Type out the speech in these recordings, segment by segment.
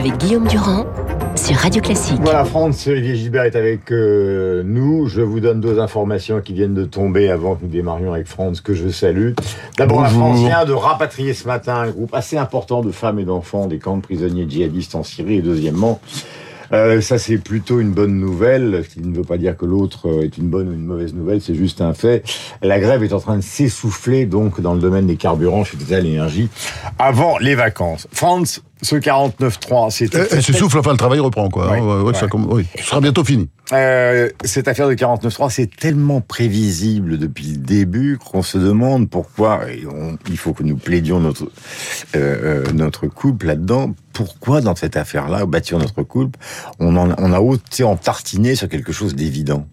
avec Guillaume Durand sur Radio Classique. Voilà, France, Olivier Gilbert est avec euh, nous. Je vous donne deux informations qui viennent de tomber avant que nous démarrions avec France, que je salue. D'abord, la France vient de rapatrier ce matin un groupe assez important de femmes et d'enfants des camps de prisonniers djihadistes en Syrie. Et deuxièmement, euh, ça, c'est plutôt une bonne nouvelle, ce qui ne veut pas dire que l'autre euh, est une bonne ou une mauvaise nouvelle, c'est juste un fait. La grève est en train de s'essouffler, donc, dans le domaine des carburants chez Total Énergie, avant les vacances. France, ce 49-3, c'est... Elle s'essouffle, enfin, le travail reprend, quoi. Ouais, ouais, ça, comme- oui. Ce sera bientôt fini. Euh, cette affaire de 49.3, c'est tellement prévisible depuis le début qu'on se demande pourquoi, et on- il faut que nous plaidions notre, euh, euh, notre couple là-dedans, pourquoi dans cette affaire-là, bâtir notre couple, on, en, on a osé en tartiner sur quelque chose d'évident?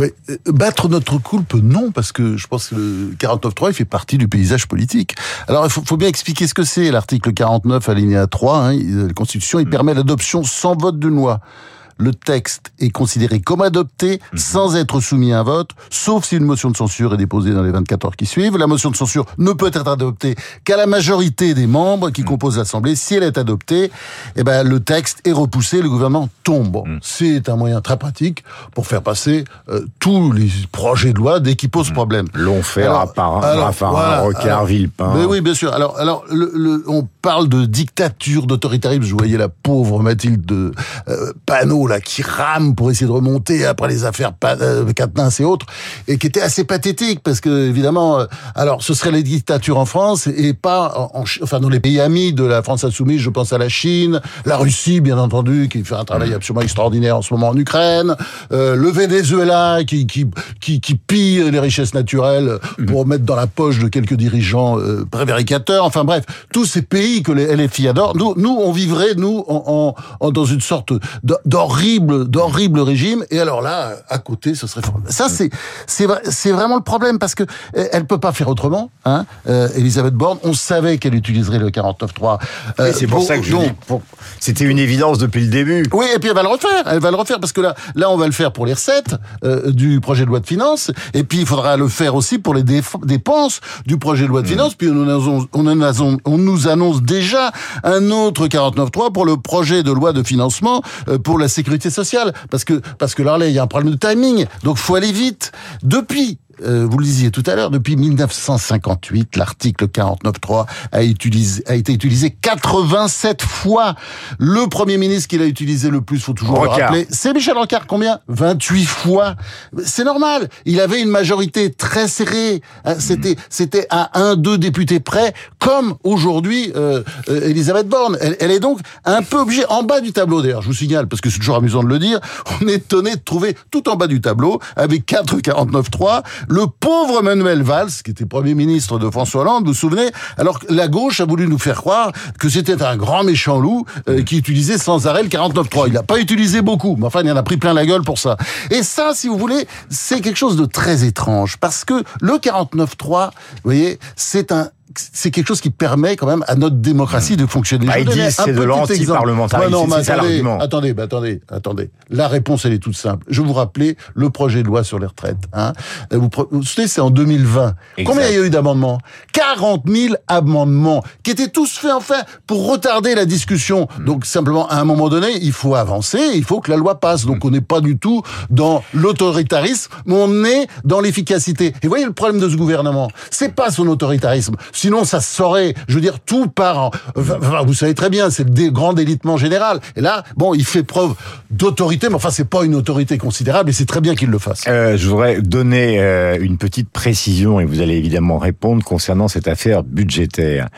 Oui, euh, battre notre coulpe, non, parce que je pense que le 49.3, il fait partie du paysage politique. Alors, il faut, faut bien expliquer ce que c'est. L'article 49, alinéa 3, hein, la Constitution, il permet l'adoption sans vote d'une loi. Le texte est considéré comme adopté sans être soumis à un vote, sauf si une motion de censure est déposée dans les 24 heures qui suivent. La motion de censure ne peut être adoptée qu'à la majorité des membres qui composent l'Assemblée. Si elle est adoptée, eh ben, le texte est repoussé, le gouvernement tombe. Bon, C'est un moyen très pratique pour faire passer euh, tous les projets de loi dès qu'ils posent problème. L'Onfer, Alors, Raffarin, alors, Raffarin, voilà, Rocard, Villepin. Mais oui, bien sûr. Alors, alors, le, le- on parle de dictature, d'autoritarisme. Je voyais la pauvre Mathilde de euh, Panot là qui rame pour essayer de remonter après les affaires euh, Quatennens et autres, et qui était assez pathétique parce que évidemment, euh, alors ce serait les dictatures en France et pas en, enfin dans les pays amis de la France insoumise. Je pense à la Chine, la Russie, bien entendu, qui fait un travail absolument extraordinaire en ce moment en Ukraine, euh, le Venezuela qui qui qui, qui pille les richesses naturelles pour mettre dans la poche de quelques dirigeants euh, prévaricateurs. Enfin bref, tous ces pays que les LFI adorent. Nous, nous, on vivrait nous en, en- en- dans une sorte d'h- d'horrible, d'horrible régime. Et alors là, à côté, ce serait formidable. Ça, c'est c'est c'est vraiment le problème parce que euh, elle peut pas faire autrement. Hein, euh, Elisabeth Borne, on savait qu'elle utiliserait le 49.3. Oui, euh, c'est pour ça que dis, pour- c'était une évidence depuis le début. Oui, et puis elle va le refaire. Elle va le refaire parce que là, là, on va le faire pour les recettes euh, du projet de loi de finances, et puis il faudra le faire aussi pour les dépenses du projet de loi de finances. Puis on, nous annonce- on, annonce- on nous annonce déjà un autre 49.3 pour le projet de loi de financement pour la sécurité sociale, parce que parce que il y a un problème de timing, donc faut aller vite. Depuis euh, vous le disiez tout à l'heure, depuis 1958, l'article 49.3 a, utilisé- a été utilisé 87 fois. Le Premier ministre qui l'a utilisé le plus, faut toujours le rappeler, c'est Michel Rocard. Combien? 28 fois. C'est normal. Il avait une majorité très serrée. Hein, C'était c'était à un, deux députés près, comme aujourd'hui euh, euh, Elisabeth Borne. Elle, elle est donc un peu obligée, en bas du tableau d'ailleurs, je vous signale, parce que c'est toujours amusant de le dire, on est étonné de trouver tout en bas du tableau, avec 4,49,3, le pauvre Manuel Valls, qui était Premier ministre de François Hollande, vous vous souvenez Alors que la gauche a voulu nous faire croire que c'était un grand méchant loup euh, qui utilisait sans arrêt le 49.3. Il n'a pas utilisé beaucoup, mais enfin, il en a pris plein la gueule pour ça. Et ça, si vous voulez, c'est quelque chose de très étrange, parce que le 49.3, vous voyez, c'est un c'est quelque chose qui permet quand même à notre démocratie de fonctionner. Bah, ils disent c'est de l'anti-parlementarisme. Ouais, non, mais C'est ça attendez. Attendez, bah, attendez, attendez. La réponse, elle est toute simple. Je vous rappelais le projet de loi sur les retraites. Hein. Vous, vous savez, c'est en 2020. Exact. Combien il y a eu d'amendements? 40 000 amendements qui étaient tous faits enfin pour retarder la discussion. Hmm. Donc simplement, à un moment donné, il faut avancer, il faut que la loi passe. Hmm. Donc on n'est pas du tout dans l'autoritarisme, mais on est dans l'efficacité. Et vous voyez le problème de ce gouvernement, c'est pas son autoritarisme. Sinon, ça se saurait. Je veux dire, tout part. Vous savez très bien, c'est le grand délitement général. Et là, bon, il fait preuve d'autorité, mais enfin, c'est pas une autorité considérable, et c'est très bien qu'il le fasse. Euh, je voudrais donner euh, une petite précision et vous allez évidemment répondre concernant cette affaire budgétaire.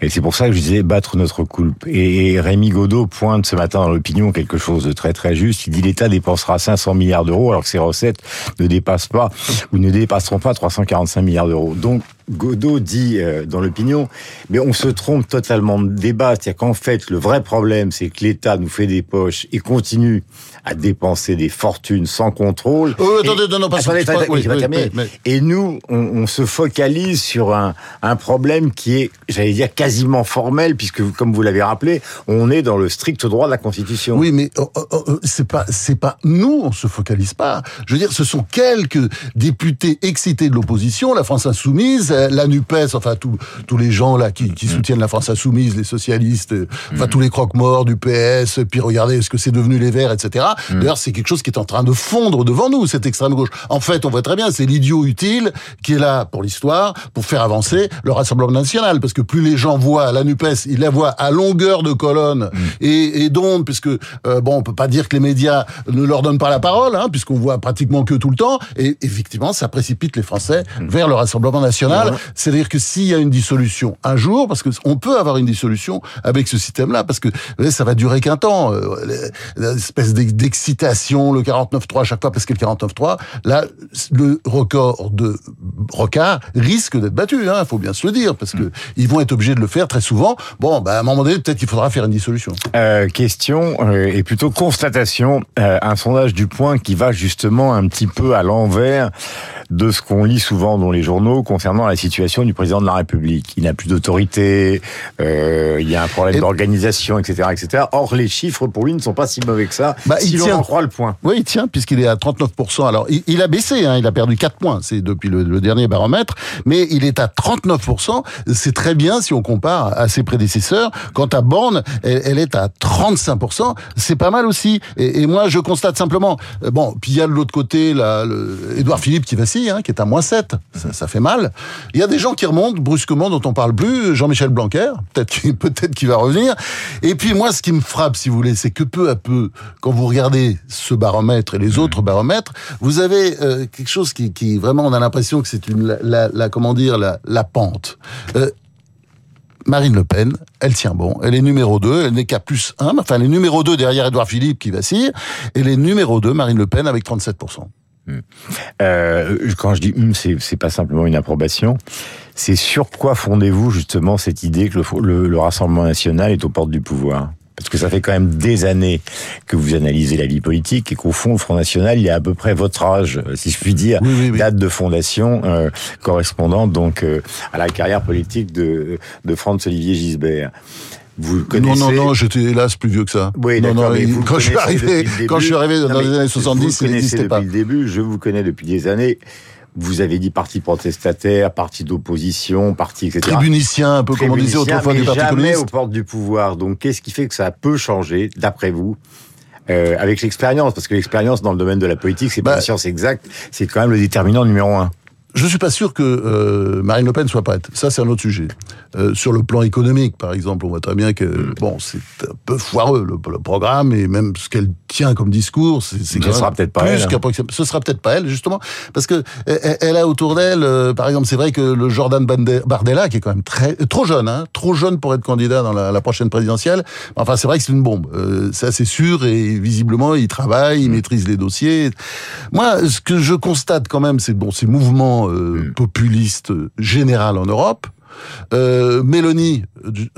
Et c'est pour ça que je disais battre notre coulpe. Et Rémi Godot pointe ce matin dans l'opinion quelque chose de très très juste. Il dit l'État dépensera 500 milliards d'euros alors que ses recettes ne dépassent pas ou ne dépasseront pas 345 milliards d'euros. Donc Godot dit euh, dans l'opinion, mais on se trompe totalement de débat. C'est-à-dire qu'en fait, le vrai problème, c'est que l'État nous fait des poches et continue à dépenser des fortunes sans contrôle. Oh, attendez, non, non, pas attendez, attendez, oui, oui, oui, oui, Et nous, on, on, se focalise sur un, un problème qui est, j'allais dire, quasiment formel, puisque, comme vous l'avez rappelé, on est dans le strict droit de la Constitution. Oui, mais oh, oh, oh, c'est pas, c'est pas nous, on se focalise pas. Je veux dire, ce sont quelques députés excités de l'opposition, la France insoumise, la Nupes, enfin tous tous les gens là qui, qui mm. soutiennent la France insoumise, les socialistes, enfin mm. tous les croque-morts du PS, puis regardez ce que c'est devenu les Verts, etc. Mm. D'ailleurs, c'est quelque chose qui est en train de fondre devant nous, cette extrême gauche. En fait, on voit très bien, c'est l'idiot utile qui est là pour l'histoire, pour faire avancer le Rassemblement national, parce que plus les gens voient la Nupes, ils la voient à longueur de colonne et, et d'onde, puisque euh, bon, on peut pas dire que les médias ne leur donnent pas la parole, hein, puisqu'on voit pratiquement que tout le temps, et effectivement, ça précipite les Français vers le Rassemblement national. C'est-à-dire que s'il y a une dissolution un jour, parce que on peut avoir une dissolution avec ce système-là, parce que ça va durer qu'un temps, euh, l'espèce d'excitation, le 49-3 à chaque fois, parce que le 49-3, là, le record de Rocard risque d'être battu, hein, faut bien se le dire, parce que ils vont être obligés de le faire très souvent. Bon, bah, à un moment donné, peut-être qu'il faudra faire une dissolution. Euh, question euh, et plutôt constatation, euh, un sondage du Point qui va justement un petit peu à l'envers de ce qu'on lit souvent dans les journaux concernant la situation du président de la République. Il n'a plus d'autorité, il y a un problème d'organisation, etc., etc. Or, les chiffres pour lui ne sont pas si mauvais que ça, bah, si l'on en croit le point. Oui, il tient, puisqu'il est à 39%. Alors, il, a baissé, hein, il a perdu 4 points, c'est depuis le, le, dernier baromètre, mais il est à 39%. C'est très bien si on compare à ses prédécesseurs. Quant à Borne, elle, elle est à 35%. C'est pas mal aussi. Et, et, moi, je constate simplement, euh, bon, puis il y a de l'autre côté, là, le, Edouard Philippe qui va Hein, qui est à moins 7. Ça, fait mal. Il y a des gens qui remontent brusquement, dont on parle plus. Jean-Michel Blanquer, peut-être qu'il peut qu'il va revenir. Et puis moi, ce qui me frappe, si vous voulez, c'est que peu à peu, quand vous regardez ce baromètre et les autres baromètres, vous avez euh, quelque chose qui, qui, vraiment, on a l'impression que c'est une, la, la, comment dire, la, la pente. Euh, Marine Le Pen, elle tient bon. Elle est numéro 2, elle n'est qu'à plus 1. Enfin, elle est numéro 2 derrière Edouard Philippe qui vacille. Et elle est numéro 2, Marine Le Pen, avec 37%. Hmm. Euh, quand je dis hum, c'est pas simplement une approbation. C'est sur quoi fondez-vous justement cette idée que le, le, Rassemblement national est aux portes du pouvoir? Parce que ça fait quand même des années que vous analysez la vie politique et qu'au fond, le Front National, il est à peu près votre âge, si je puis dire, date de fondation euh, correspondant donc euh, à la carrière politique de, de Franz Olivier Gisbert. Vous connaissez... Non, non, non, j'étais hélas plus vieux que ça. Oui, non, non, mais quand, je suis arrivé, quand je suis arrivé dans les années 70, il n'existait pas. Depuis le début, je vous connais depuis des années. Vous avez dit parti protestataire, parti d'opposition, parti etc. Tribunicien, un peu comme on disait autrefois du Parti jamais communiste. aux portes du pouvoir. Donc, qu'est-ce qui fait que ça peut changer, d'après vous euh, avec l'expérience, parce que l'expérience dans le domaine de la politique, c'est pas bah, une science exacte, c'est quand même le déterminant numéro un. Je suis pas sûr que euh, Marine Le Pen soit prête. Ça, c'est un autre sujet. Euh, sur le plan économique, par exemple, on voit très bien que mm. bon, c'est un peu foireux le, le, programme et même ce qu'elle tient comme discours, c'est ce sera peut-être pas elle. Ce sera peut-être pas elle, justement, parce que elle, elle a autour d'elle, euh, par exemple, c'est vrai que le Jordan Bardella, qui est quand même très trop jeune, hein, trop jeune pour être candidat dans la, la prochaine présidentielle. Enfin, c'est vrai que c'est une bombe. Euh, ça, c'est sûr et visiblement, il travaille, il mm. maîtrise les dossiers. Moi, ce que je constate quand même, c'est bon, ces mouvements euh, mm. populiste général en Europe. Euh, Meloni,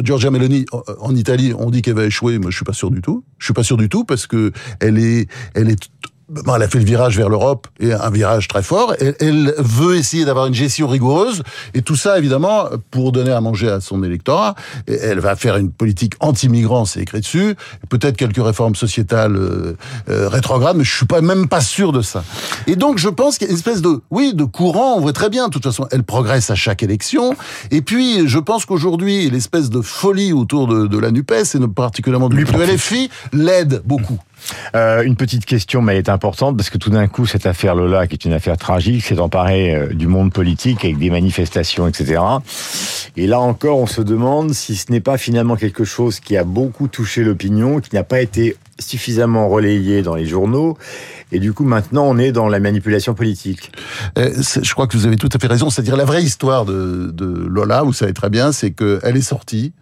Giorgia Meloni, en Italie, on dit qu'elle va échouer, mais je suis pas sûr du tout. Je suis pas sûr du tout parce que elle est, elle est elle a fait le virage vers l'Europe et un virage très fort. Elle, elle veut essayer d'avoir une gestion rigoureuse et tout ça évidemment pour donner à manger à son électorat. Et elle va faire une politique anti-migrants, c'est écrit dessus. Peut-être quelques réformes sociétales euh, euh, rétrogrades, mais je suis pas même pas sûr de ça. Et donc je pense qu'il y a une espèce de oui de courant. On voit très bien. De toute façon, elle progresse à chaque élection. Et puis je pense qu'aujourd'hui l'espèce de folie autour de, de la Nupes et particulièrement du LFI l'aide beaucoup. Euh, une petite question, mais elle est importante, parce que tout d'un coup, cette affaire Lola, qui est une affaire tragique, s'est emparée euh, du monde politique avec des manifestations, etc. Et là encore, on se demande si ce n'est pas finalement quelque chose qui a beaucoup touché l'opinion, qui n'a pas été suffisamment relayé dans les journaux. Et du coup, maintenant, on est dans la manipulation politique. Euh, je crois que vous avez tout à fait raison. C'est-à-dire la vraie histoire de, de Lola, vous savez très bien, c'est qu'elle est sortie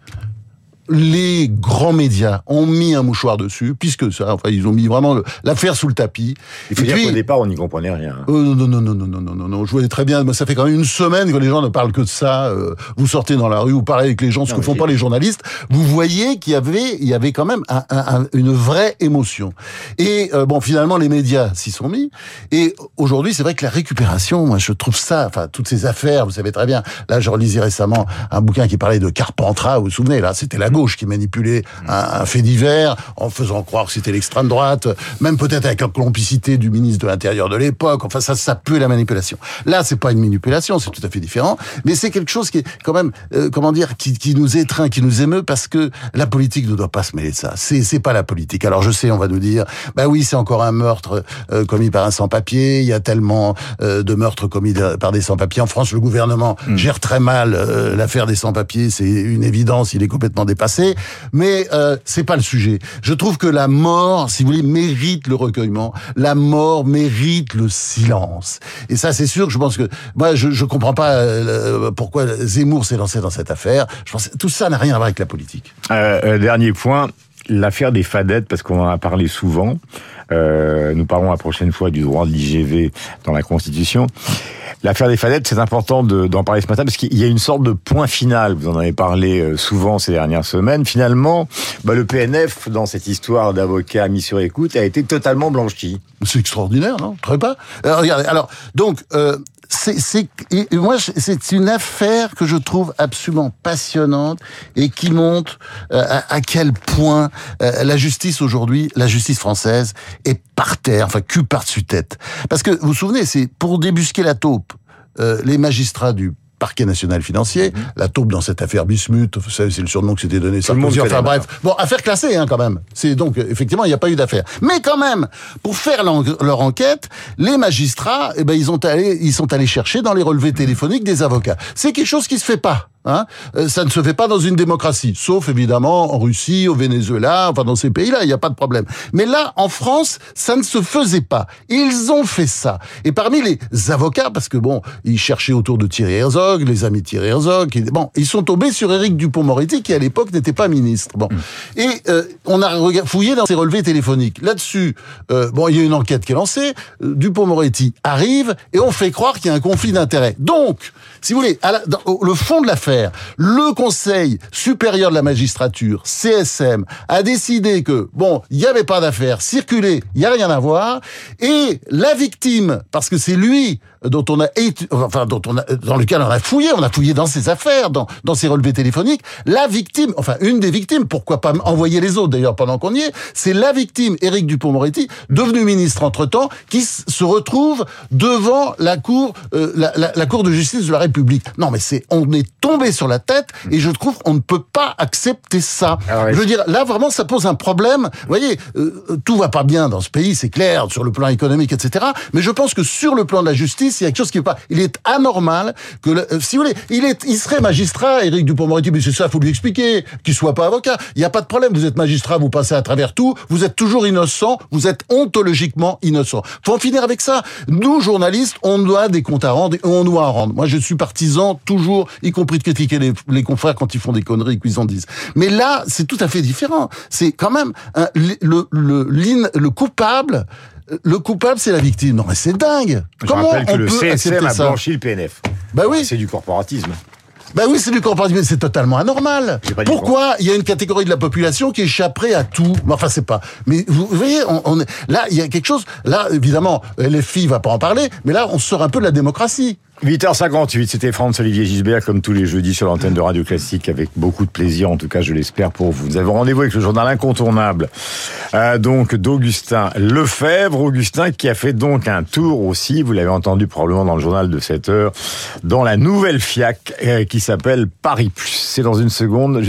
les grands médias ont mis un mouchoir dessus, puisque ça, enfin, ils ont mis vraiment l'affaire sous le tapis. Il faut dire qu'au départ, on n'y comprenait rien. Euh, non, non, non, non, non, non, non, non, je voyais très bien. Ça fait quand même une semaine que les gens ne parlent que de ça. Euh, vous sortez dans la rue, vous parlez avec les gens, ce que font pas les journalistes. Vous voyez qu'il y avait, il y avait quand même un, un, une vraie émotion. Et euh, bon, finalement, les médias s'y sont mis. Et aujourd'hui, c'est vrai que la récupération, moi, je trouve ça, enfin, toutes ces affaires, vous savez très bien. Là, je relisais récemment un bouquin qui parlait de Carpentras. Vous vous souvenez Là, c'était la gauche qui manipulait un, fait divers en faisant croire que c'était l'extrême droite, même peut-être avec la complicité du ministre de l'Intérieur de l'époque. Enfin, ça, ça peut la manipulation. Là, c'est pas une manipulation, c'est tout à fait différent, mais c'est quelque chose qui est quand même, euh, comment dire, qui, qui, nous étreint, qui nous émeut, parce que la politique ne doit pas se mêler de ça. C'est, c'est pas la politique. Alors, je sais, on va nous dire, bah oui, c'est encore un meurtre euh, commis par un sans-papier. Il y a tellement euh, de meurtres commis par des sans-papiers en France. Le gouvernement hmm. gère très mal l'affaire des sans-papiers. C'est une évidence. Il est complètement dépassé. Mais euh, c'est pas le sujet. Je trouve que la mort, si vous voulez, mérite le recueillement. La mort mérite le silence. Et ça, c'est sûr. Je pense que moi, je, je comprends pas euh, pourquoi Zemmour s'est lancé dans cette affaire. Je pense tout ça n'a rien à voir avec la politique. Euh, euh dernier point, l'affaire des fadettes, parce qu'on en a parlé souvent. Euh, nous parlons la prochaine fois du droit de l'IGV dans la Constitution. L'affaire des fadettes, c'est important d'en parler ce matin parce qu'il y a une sorte de point final. Vous en avez parlé euh, souvent ces dernières semaines. Finalement, bah, le PNF, dans cette histoire d'avocat mis sur écoute, a été totalement blanchi. C'est extraordinaire, non Très pas. Alors, regardez. Alors, donc, euh, c'est moi c'est une affaire que je trouve absolument passionnante et qui montre euh, à, quel point euh, la justice aujourd'hui, la justice française est par terre, enfin cul par-dessus tête. Parce que vous vous souvenez, c'est pour débusquer la taupe, euh, les magistrats du parquet national financier, mhm. la taupe dans cette affaire Bismuth, vous savez, c'est le surnom que s'était donné Sarkozy, enfin bref. Bon, affaire classée hein, quand même. C'est donc effectivement, il n'y a pas eu d'affaire. Mais quand même, pour faire leur enquête, les magistrats, eh ben ils ont allé ils sont allés chercher dans les relevés téléphoniques des avocats. C'est quelque chose qui se fait pas. Hein euh, ça ne se fait pas dans une démocratie, sauf évidemment en Russie, au Venezuela, enfin dans ces pays-là, il n'y a pas de problème. Mais là, en France, ça ne se faisait pas. Ils ont fait ça. Et parmi les avocats, parce que bon, ils cherchaient autour de Thierry Herzog, les amis de Thierry Herzog, bon, ils sont tombés sur Éric Dupont-Moretti, qui à l'époque n'était pas ministre. Bon, mm. et euh, on a fouillé dans ses relevés téléphoniques. Là-dessus, euh, bon, il y a une enquête qui est lancée. Dupont-Moretti arrive et on fait croire qu'il y a un conflit d'intérêts. Donc, si vous voulez, le fond de l'affaire le Conseil supérieur de la magistrature, CSM, a décidé que, bon, il n'y avait pas d'affaire, circuler, il n'y a rien à voir, et la victime, parce que c'est lui dont on a, enfin, dont on a, dans lequel on a fouillé, on a fouillé dans ses affaires, dans, dans ses relevés téléphoniques, la victime, enfin, une des victimes, pourquoi pas envoyer les autres d'ailleurs pendant qu'on y est, c'est la victime, Éric Dupont-Moretti, devenu ministre entre-temps, qui se retrouve devant la cour, euh, la, cour de justice de la République. Non, mais c'est, on est tombé sur la tête et je trouve qu'on ne peut pas accepter ça. Ah je veux dire, là vraiment, ça pose un problème. Vous voyez, euh, tout va pas bien dans ce pays, c'est clair, sur le plan économique, etc. Mais je pense que sur le plan de la justice, il y a quelque chose qui est pas. Il est anormal que, euh, si vous voulez, il est, il serait magistrat, Éric Dupond-Moretti, mais c'est ça, faut lui expliquer, qu'il soit pas avocat. Il n'y a pas de problème. Vous êtes magistrat, vous passez à travers tout, vous êtes toujours innocent, vous êtes ontologiquement innocent. Faut en finir avec ça. Nous, journalistes, on doit des comptes à rendre et on doit en rendre. Moi, je suis partisan toujours, y compris de critiquer les, les confrères quand ils font des conneries qu'ils en disent. Mais là, c'est tout à fait différent. C'est quand même le, le, le, le coupable le coupable, c'est la victime. Non, mais c'est dingue. Je Comment rappelle que on le peut CSM a blanchi le PNF. Bah oui. C'est du corporatisme. Bah oui, c'est du corporatisme, c'est totalement anormal. Pourquoi il y a une catégorie de la population qui échapperait à tout? Enfin, c'est pas. Mais vous voyez, on, là, il y a quelque chose. Là, évidemment, les filles va pas en parler, mais là, on sort un peu de la démocratie. 8h58, c'était Franz-Olivier Gisbert, comme tous les jeudis sur l'antenne de Radio Classique, avec beaucoup de plaisir, en tout cas je l'espère pour vous. Nous avons rendez-vous avec le journal incontournable, euh, donc d'Augustin Lefebvre. Augustin qui a fait donc un tour aussi, vous l'avez entendu probablement dans le journal de 7 heures, dans la nouvelle FIAC euh, qui s'appelle Paris Plus. C'est dans une seconde.